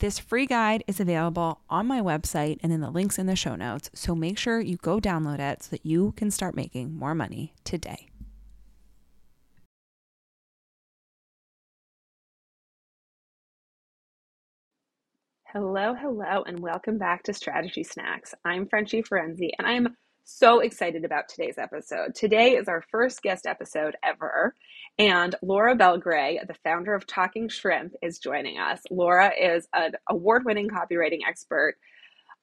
This free guide is available on my website and in the links in the show notes, so make sure you go download it so that you can start making more money today. Hello, hello, and welcome back to Strategy Snacks. I'm Frenchie Ferenczi, and I'm so excited about today's episode. Today is our first guest episode ever, and Laura Belgray, the founder of Talking Shrimp, is joining us. Laura is an award winning copywriting expert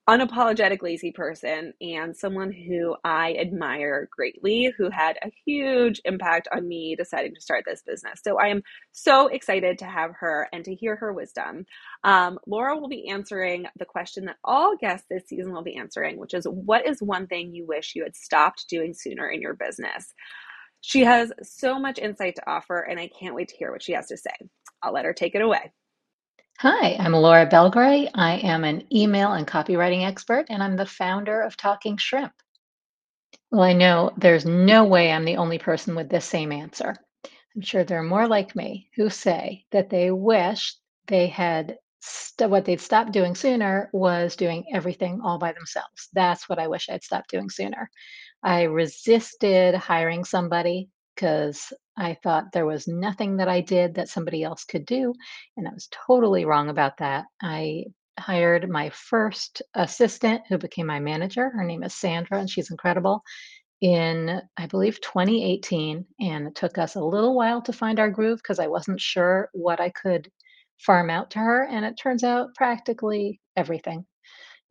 unapologetic lazy person and someone who I admire greatly, who had a huge impact on me deciding to start this business. So I am so excited to have her and to hear her wisdom. Um, Laura will be answering the question that all guests this season will be answering, which is what is one thing you wish you had stopped doing sooner in your business? She has so much insight to offer, and I can't wait to hear what she has to say. I'll let her take it away. Hi, I'm Laura Belgray. I am an email and copywriting expert, and I'm the founder of Talking Shrimp. Well, I know there's no way I'm the only person with this same answer. I'm sure there are more like me who say that they wish they had st- what they'd stopped doing sooner was doing everything all by themselves. That's what I wish I'd stopped doing sooner. I resisted hiring somebody because I thought there was nothing that I did that somebody else could do. And I was totally wrong about that. I hired my first assistant who became my manager. Her name is Sandra, and she's incredible. In, I believe, 2018. And it took us a little while to find our groove because I wasn't sure what I could farm out to her. And it turns out practically everything.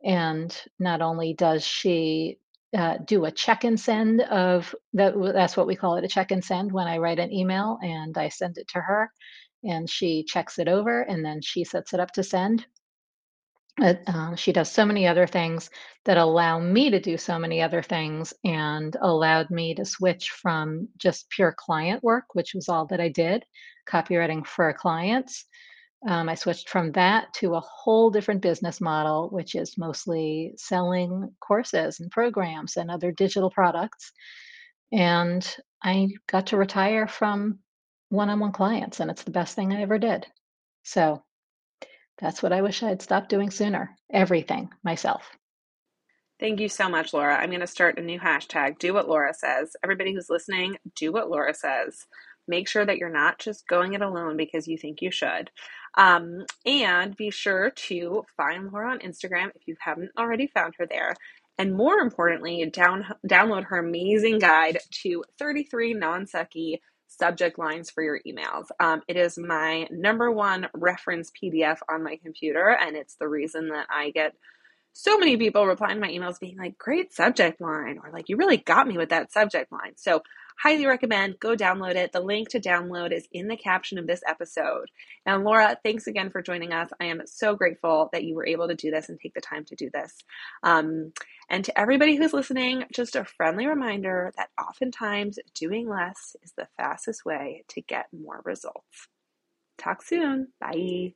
And not only does she uh, do a check and send of that that's what we call it a check and send when i write an email and i send it to her and she checks it over and then she sets it up to send. Uh, she does so many other things that allow me to do so many other things and allowed me to switch from just pure client work which was all that i did copywriting for clients um, I switched from that to a whole different business model, which is mostly selling courses and programs and other digital products. And I got to retire from one on one clients, and it's the best thing I ever did. So that's what I wish I had stopped doing sooner everything myself. Thank you so much, Laura. I'm going to start a new hashtag do what Laura says. Everybody who's listening, do what Laura says. Make sure that you're not just going it alone because you think you should. Um, and be sure to find Laura on Instagram if you haven't already found her there. And more importantly, down, download her amazing guide to 33 non sucky subject lines for your emails. Um, it is my number one reference PDF on my computer, and it's the reason that I get so many people replying to my emails being like, great subject line, or like, you really got me with that subject line. So highly recommend go download it. The link to download is in the caption of this episode. And Laura, thanks again for joining us. I am so grateful that you were able to do this and take the time to do this. Um, and to everybody who's listening, just a friendly reminder that oftentimes doing less is the fastest way to get more results. Talk soon. Bye.